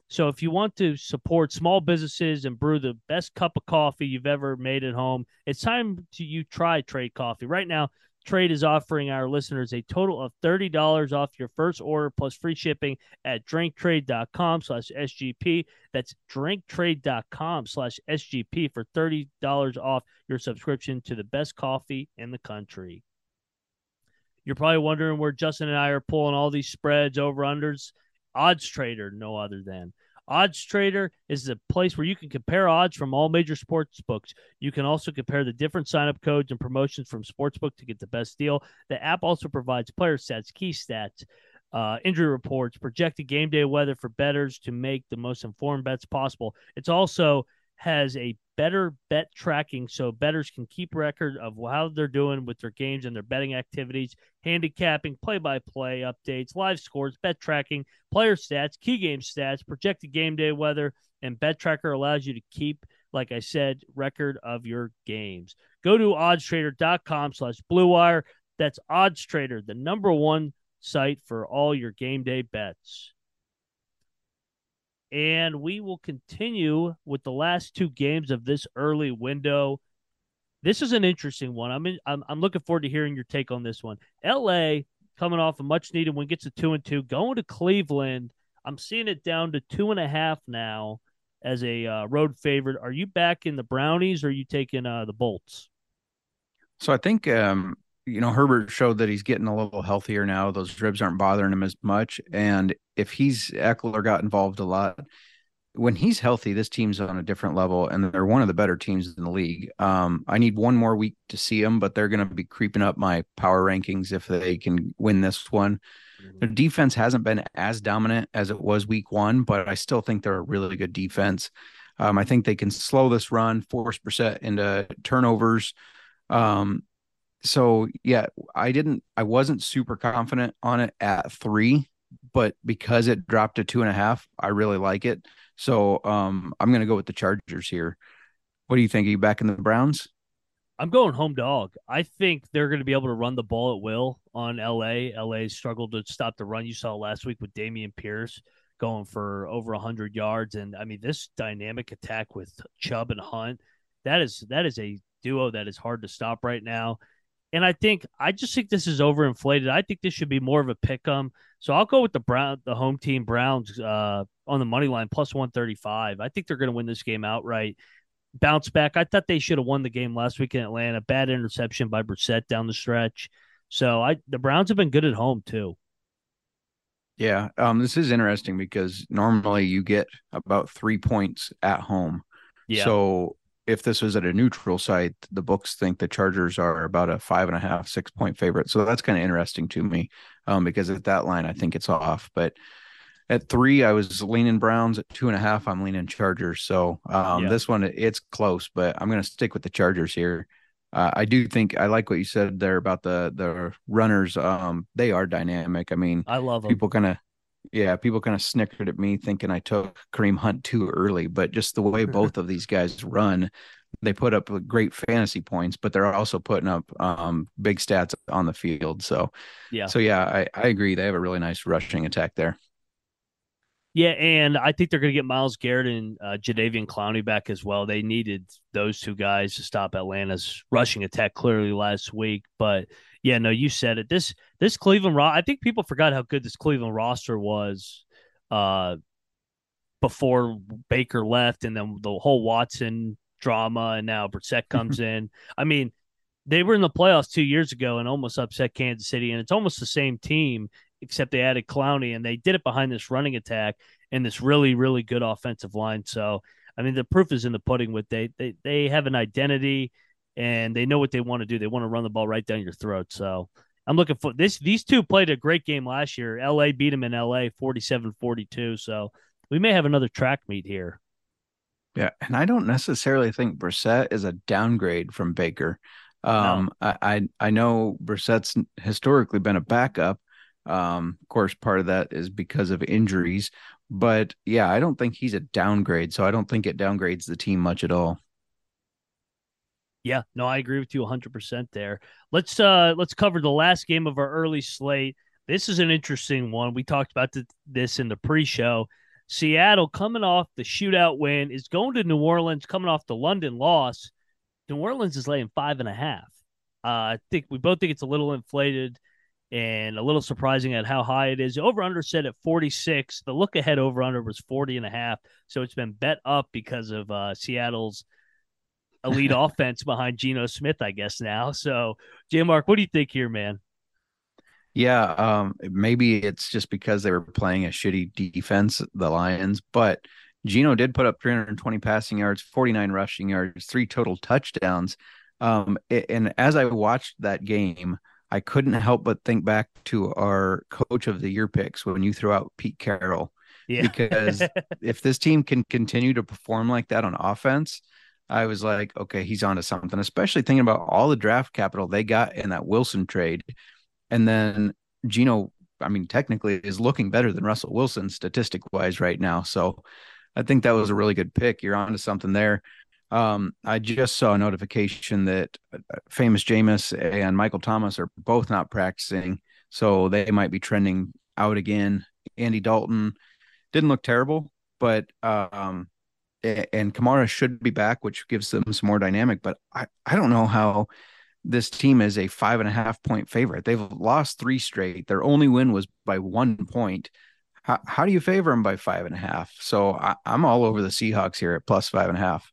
So if you want to support small businesses and brew the best cup of coffee you've ever made at home, it's time to you try Trade Coffee. Right now, Trade is offering our listeners a total of $30 off your first order plus free shipping at drinktrade.com slash SGP. That's drinktrade.com slash SGP for $30 off your subscription to the best coffee in the country. You're probably wondering where Justin and I are pulling all these spreads over unders. Odds Trader, no other than. Odds Trader is a place where you can compare odds from all major sports books. You can also compare the different sign-up codes and promotions from Sportsbook to get the best deal. The app also provides player stats, key stats, uh, injury reports, projected game day weather for bettors to make the most informed bets possible. It's also has a better bet tracking so bettors can keep record of how they're doing with their games and their betting activities, handicapping, play by play updates, live scores, bet tracking, player stats, key game stats, projected game day weather, and bet tracker allows you to keep, like I said, record of your games. Go to oddstrader.com slash blue wire. That's oddstrader, the number one site for all your game day bets and we will continue with the last two games of this early window. This is an interesting one. I'm in, I'm, I'm looking forward to hearing your take on this one. LA coming off a much needed win, gets a two and two, going to Cleveland. I'm seeing it down to two and a half now as a uh, road favorite. Are you back in the Brownies or are you taking uh, the Bolts? So I think um, you know, Herbert showed that he's getting a little healthier now. Those ribs aren't bothering him as much. And if he's Ekeler got involved a lot, when he's healthy, this team's on a different level, and they're one of the better teams in the league. Um, I need one more week to see them, but they're going to be creeping up my power rankings if they can win this one. Mm-hmm. Their defense hasn't been as dominant as it was week one, but I still think they're a really good defense. Um, I think they can slow this run, force Brissett into turnovers. Um, so yeah, I didn't, I wasn't super confident on it at three, but because it dropped to two and a half, I really like it. So um, I'm going to go with the Chargers here. What do you think? Are you back in the Browns? I'm going home dog. I think they're going to be able to run the ball at will on LA. LA struggled to stop the run you saw last week with Dameon Pierce going for over 100 yards and I mean this dynamic attack with Chubb and Hunt, that is that is a duo that is hard to stop right now. And I think I just think this is overinflated. I think this should be more of a pick 'em. So I'll go with the Brown, the home team Browns uh, on the money line plus one thirty five. I think they're going to win this game outright. Bounce back. I thought they should have won the game last week in Atlanta. Bad interception by Brissett down the stretch. So I the Browns have been good at home too. Yeah, um, this is interesting because normally you get about three points at home. Yeah. So if this was at a neutral site, the books think the Chargers are about a five and a half, six point favorite. So that's kind of interesting to me um, because at that line, I think it's off. But at three, I was leaning Browns. At two and a half, I'm leaning Chargers. So um, yeah. this one, it's close, but I'm going to stick with the Chargers here. Uh, I do think I like what you said there about the the runners. Um, they are dynamic. I mean, I love them. people kind of yeah, people kind of snickered at me thinking I took Kareem Hunt too early, but just the way both of these guys run, they put up great fantasy points, but they're also putting up um, big stats on the field. So, yeah, so yeah, I, I agree. They have a really nice rushing attack there. Yeah, and I think they're going to get Myles Garrett and uh, Jadeveon Clowney back as well. They needed those two guys to stop Atlanta's rushing attack clearly last week, but yeah, no, you said it. This this Cleveland ro- I think people forgot how good this Cleveland roster was uh before Baker left and then the whole Watson drama and now Brissett comes in. I mean, they were in the playoffs two years ago and almost upset Kansas City, and it's almost the same team, except they added Clowney and they did it behind this running attack and this really, really good offensive line. So I mean, the proof is in the pudding. With they they they have an identity and they know what they want to do. They want to run the ball right down your throat. So I'm looking for this. These two played a great game last year. LA beat them in LA 47 42. So we may have another track meet here. Yeah. And I don't necessarily think Brissett is a downgrade from Baker. Um, no. I, I, I know Brissett's historically been a backup. Um, of course, part of that is because of injuries, but yeah, I don't think he's a downgrade. So I don't think it downgrades the team much at all. Yeah, no, I agree with you 100% there. Let's uh let's cover the last game of our early slate. This is an interesting one. We talked about this in the pre-show. Seattle coming off the shootout win is going to New Orleans, coming off the London loss. New Orleans is laying five and a half. Uh, I think we both think it's a little inflated and a little surprising at how high it is. Over under set at 46. The look ahead over under was 40 and a half. So it's been bet up because of uh, Seattle's elite offense behind Geno Smith, I guess now. So, J Mark, what do you think here, man? Yeah, um, maybe it's just because they were playing a shitty defense, the Lions, but Geno did put up 320 passing yards, 49 rushing yards, three total touchdowns. Um, and as I watched that game, I couldn't help but think back to our coach of the year picks when you threw out Pete Carroll. Yeah. because if this team can continue to perform like that on offense, I was like, okay, he's onto something, especially thinking about all the draft capital they got in that Wilson trade. And then Geno, I mean, technically is looking better than Russell Wilson statistic wise right now. So I think that was a really good pick. You're onto something there. Um, I just saw a notification that uh, famous Jameis and Michael Thomas are both not practicing. So they might be trending out again. Andy Dalton didn't look terrible, but um, and Kamara should be back, which gives them some more dynamic. But I, I don't know how this team is a five and a half point favorite. They've lost three straight. Their only win was by one point. How, how do you favor them by five and a half? So I, I'm all over the Seahawks here at plus five and a half.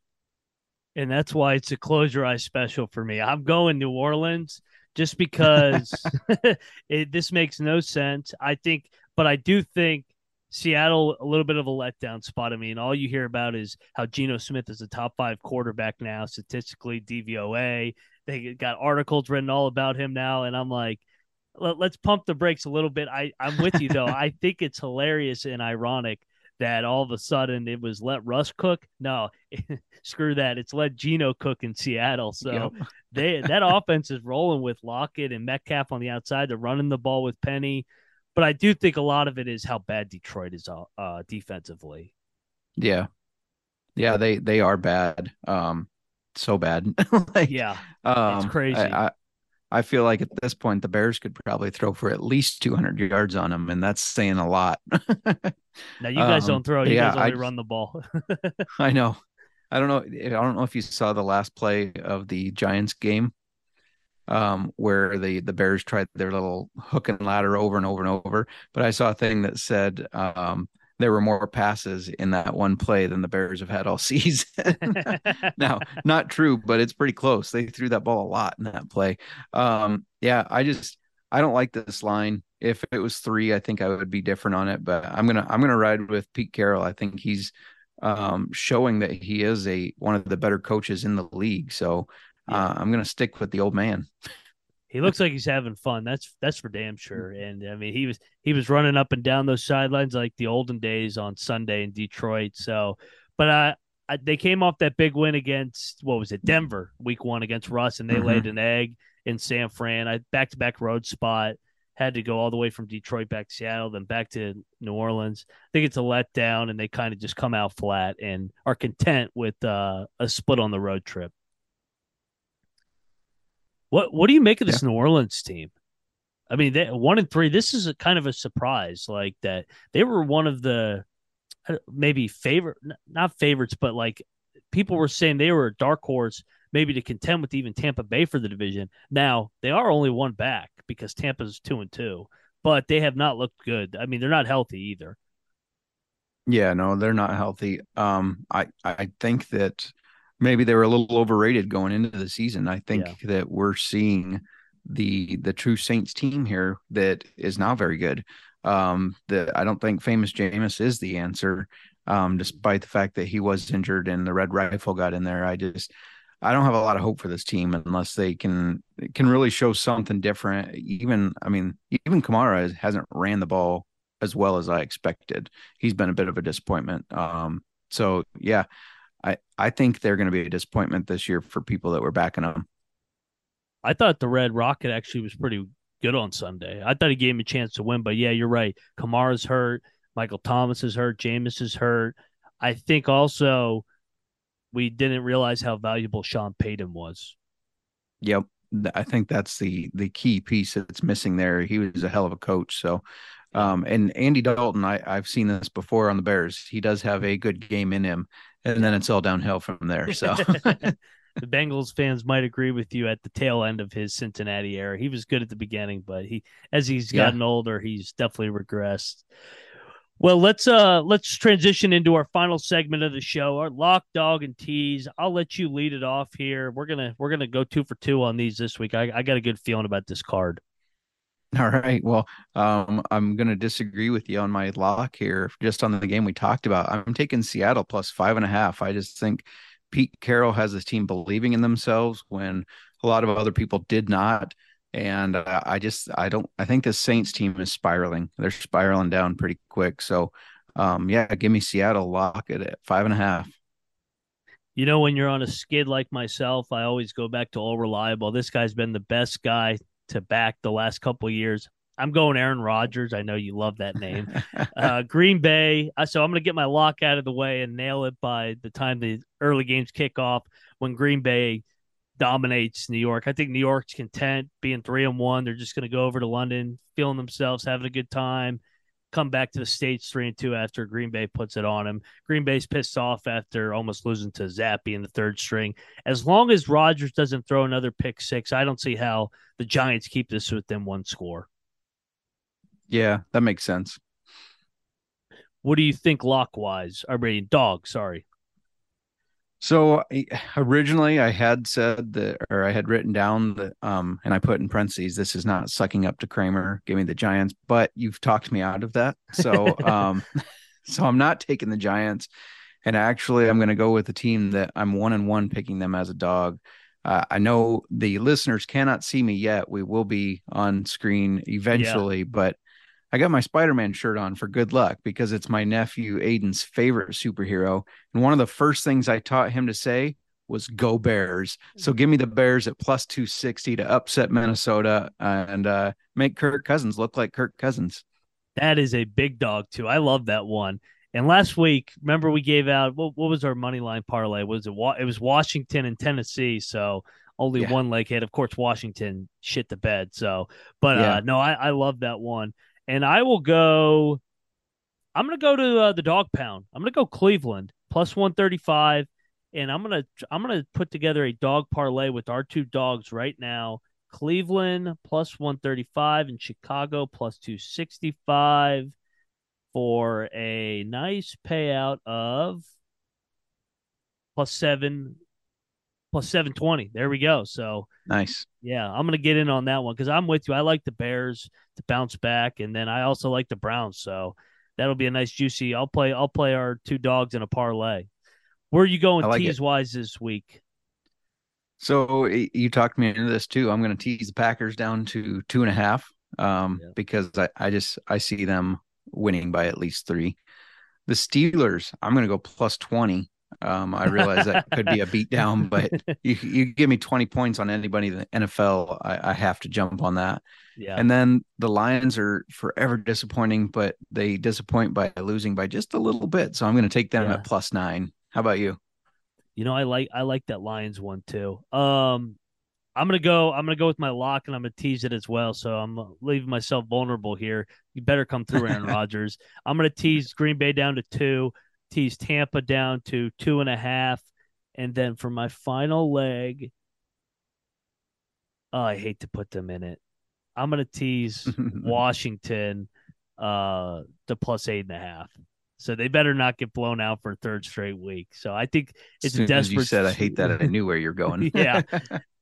And that's why it's a close your eyes special for me. I'm going New Orleans just because it, this makes no sense. I think, but I do think Seattle, a little bit of a letdown spot. I mean, all you hear about is how Geno Smith is a top five quarterback now, statistically, DVOA. They got articles written all about him now. And I'm like, let, us pump the brakes a little bit. I, I'm with you, though. I think it's hilarious and ironic that all of a sudden it was let Russ cook. No, screw that. It's let Geno cook in Seattle. So yep. they that offense is rolling with Lockett and Metcalf on the outside. They're running the ball with Penny but I do think a lot of it is how bad Detroit is uh, uh defensively. Yeah, yeah, they they are bad. Um, so bad. like, yeah, um, it's crazy. I, I, I feel like at this point the Bears could probably throw for at least 200 yards on them, and that's saying a lot. now you guys um, don't throw; you yeah, guys only I, run the ball. I know. I don't know. I don't know if you saw the last play of the Giants game um, where the the Bears tried their little hook and ladder over and over and over. But I saw a thing that said um, there were more passes in that one play than the Bears have had all season. now, not true, but it's pretty close. They threw that ball a lot in that play. Um, yeah, I just I don't like this line. If it was three, I think I would be different on it. But I'm gonna I'm gonna ride with Pete Carroll. I think he's um, showing that he is a one of the better coaches in the league. So uh, I'm going to stick with the old man. He looks like he's having fun. That's that's for damn sure. And I mean, he was he was running up and down those sidelines like the olden days on Sunday in Detroit. So, but I, I they came off that big win against what was it Denver week one against Russ, and they mm-hmm. laid an egg in San Fran. I back to back road spot. Had to go all the way from Detroit back to Seattle, then back to New Orleans. I think it's a letdown, and they kind of just come out flat and are content with uh, a split on the road trip. What What do you make of this yeah. New Orleans team? I mean, they one and three. This is a kind of a surprise, like that they were one of the uh, maybe favorite, not favorites, but like people were saying they were a dark horse, maybe to contend with even Tampa Bay for the division. Now they are only one back because Tampa's two and two, but they have not looked good. I mean, they're not healthy either. Yeah, no, they're not healthy. Um, I I think that maybe they were a little overrated going into the season. I think yeah. that we're seeing the the true Saints team here that is now very good. Um, that I don't think famous Jameis is the answer. um, despite the fact that he was injured and the red rifle got in there. I just I don't have a lot of hope for this team unless they can can really show something different. Even I mean, even Kamara hasn't ran the ball as well as I expected. He's been a bit of a disappointment. Um, so yeah, I I think they're going to be a disappointment this year for people that were backing them. I thought the Red Rocket actually was pretty good on Sunday. I thought he gave him a chance to win, but yeah, you're right. Kamara's hurt. Michael Thomas is hurt. Jameis is hurt. I think also we didn't realize how valuable Sean Payton was. Yep. I think that's the the key piece that's missing there. He was a hell of a coach. So um and Andy Dalton, I, I've seen this before on the Bears. He does have a good game in him, and then it's all downhill from there. So the Bengals fans might agree with you at the tail end of his Cincinnati era. He was good at the beginning, but he as he's gotten yeah. older, he's definitely regressed. Well, let's uh let's transition into our final segment of the show, our lock, dog, and tease. I'll let you lead it off here. We're gonna we're gonna go two for two on these this week. I, I got a good feeling about this card. All right. Well, um, I'm going to disagree with you on my lock here. Just on the game we talked about, I'm taking Seattle plus five and a half. I just think Pete Carroll has his team believing in themselves when a lot of other people did not. And uh, I just, I don't, I think the Saints team is spiraling. They're spiraling down pretty quick. So, um, yeah, give me Seattle, lock it at five and a half. You know, when you're on a skid like myself, I always go back to all reliable. This guy's been the best guy to back the last couple years. I'm going Aaron Rodgers. I know you love that name. uh, Green Bay. Uh, so I'm going to get my lock out of the way and nail it by the time the early games kick off when Green Bay dominates New York. I think New York's content being three and one. They're just going to go over to London, feeling themselves, having a good time, come back to the States three and two after Green Bay puts it on them. Green Bay's pissed off after almost losing to Zappe in the third string. As long as Rodgers doesn't throw another pick six, I don't see how the Giants keep this within one score. Yeah, that makes sense. What do you think lock wise? I mean, dog, sorry. So originally I had said that, or I had written down that, um, and I put in parentheses, this is not sucking up to Kramer, give me the Giants, but you've talked me out of that. So, um, so I'm not taking the Giants. And actually, I'm going to go with the team that I'm one and one picking them as a dog. Uh, I know the listeners cannot see me yet. We will be on screen eventually, yeah. but I got my Spider Man shirt on for good luck because it's my nephew Aiden's favorite superhero. And one of the first things I taught him to say was go Bears. So give me the Bears at plus 260 to upset Minnesota and uh, make Kirk Cousins look like Kirk Cousins. That is a big dog, too. I love that one. And last week, remember we gave out what, what was our money line parlay? Was it it was Washington and Tennessee? So only yeah. one leg hit. Of course, Washington shit the bed. So, but yeah. uh, no, I, I love that one and I will go. I'm going to go to uh, the dog pound. I'm going to go Cleveland plus 135, and I'm going to I'm going to put together a dog parlay with our two dogs right now. Cleveland plus 135 and Chicago plus 265 for a nice payout of plus seven plus 720. There we go. So nice. Yeah, I'm going to get in on that one because I'm with you. I like the Bears to bounce back, and then I also like the Browns. So that'll be a nice juicy. I'll play. I'll play our two dogs in a parlay. Where are you going like tease it. wise this week? So you talked me into this too. I'm going to tease the Packers down to two and a half um, yeah. because I, I just I see them winning by at least three. The Steelers, I'm going to go plus twenty. Um, I realize that could be a beatdown, but you, you give me 20 points on anybody in the NFL, I, I have to jump on that. Yeah. And then the Lions are forever disappointing, but they disappoint by losing by just a little bit. So I'm going to take them yeah. at plus nine. How about you? You know, I like I like that Lions one too. Um, I'm gonna go. I'm gonna go with my lock, and I'm gonna tease it as well. So I'm leaving myself vulnerable here. You better come through, Aaron Rodgers. I'm gonna tease Green Bay down to two tease Tampa down to two and a half. And then for my final leg, oh, I hate to put them in it. I'm gonna tease Washington uh to plus eight and a half. So they better not get blown out for a third straight week. So I think it's a desperate. you said I hate that. I knew where you're going. yeah.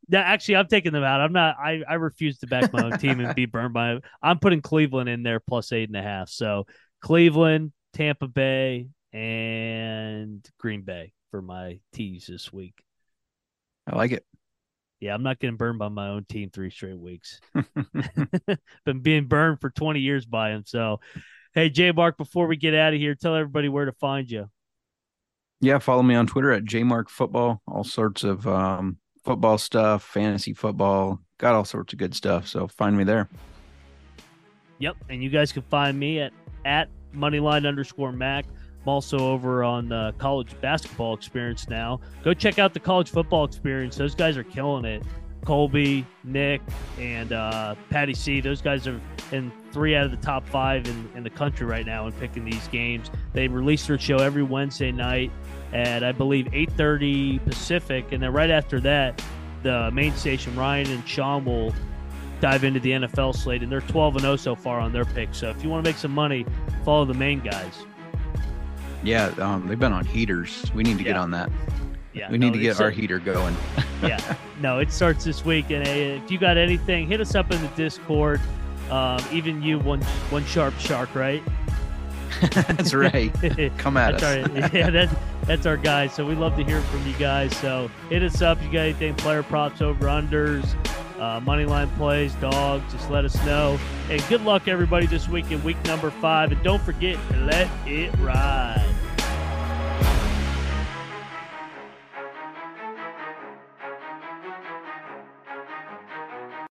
Yeah, actually, I'm taking them out. I'm not. I, I refuse to back my own team and be burned by. I'm putting Cleveland in there plus eight and a half. So Cleveland, Tampa Bay, and Green Bay for my tees this week. I like it. Yeah, I'm not getting burned by my own team three straight weeks. Been being burned for 20 years by him. So, hey, J Mark, before we get out of here, tell everybody where to find you. Yeah, follow me on Twitter at jmark football. All sorts of um, football stuff, fantasy football, got all sorts of good stuff. So find me there. Yep, and you guys can find me at at moneyline underscore Mac. I'm also over on the college basketball experience now. Go check out the college football experience. Those guys are killing it. Colby, Nick, and uh, Patty C. Those guys are in three out of the top five in, in the country right now in picking these games. They release their show every Wednesday night at I believe 8:30 Pacific, and then right after that, the main station Ryan and Sean will dive into the NFL slate, and they're 12 and 0 so far on their picks. So if you want to make some money, follow the main guys. Yeah, um, they've been on heaters. We need to get on that. Yeah, we need no, to get our heater going. yeah, no, it starts this week, and uh, if you got anything, hit us up in the Discord. Um, even you, one one sharp shark, right? That's right. Come at that's us. Our, yeah, that's that's our guys. So we love to hear from you guys. So hit us up. You got anything? Player props, over unders, uh, money line plays, dogs. Just let us know. And good luck everybody this week in week number five. And don't forget let it ride.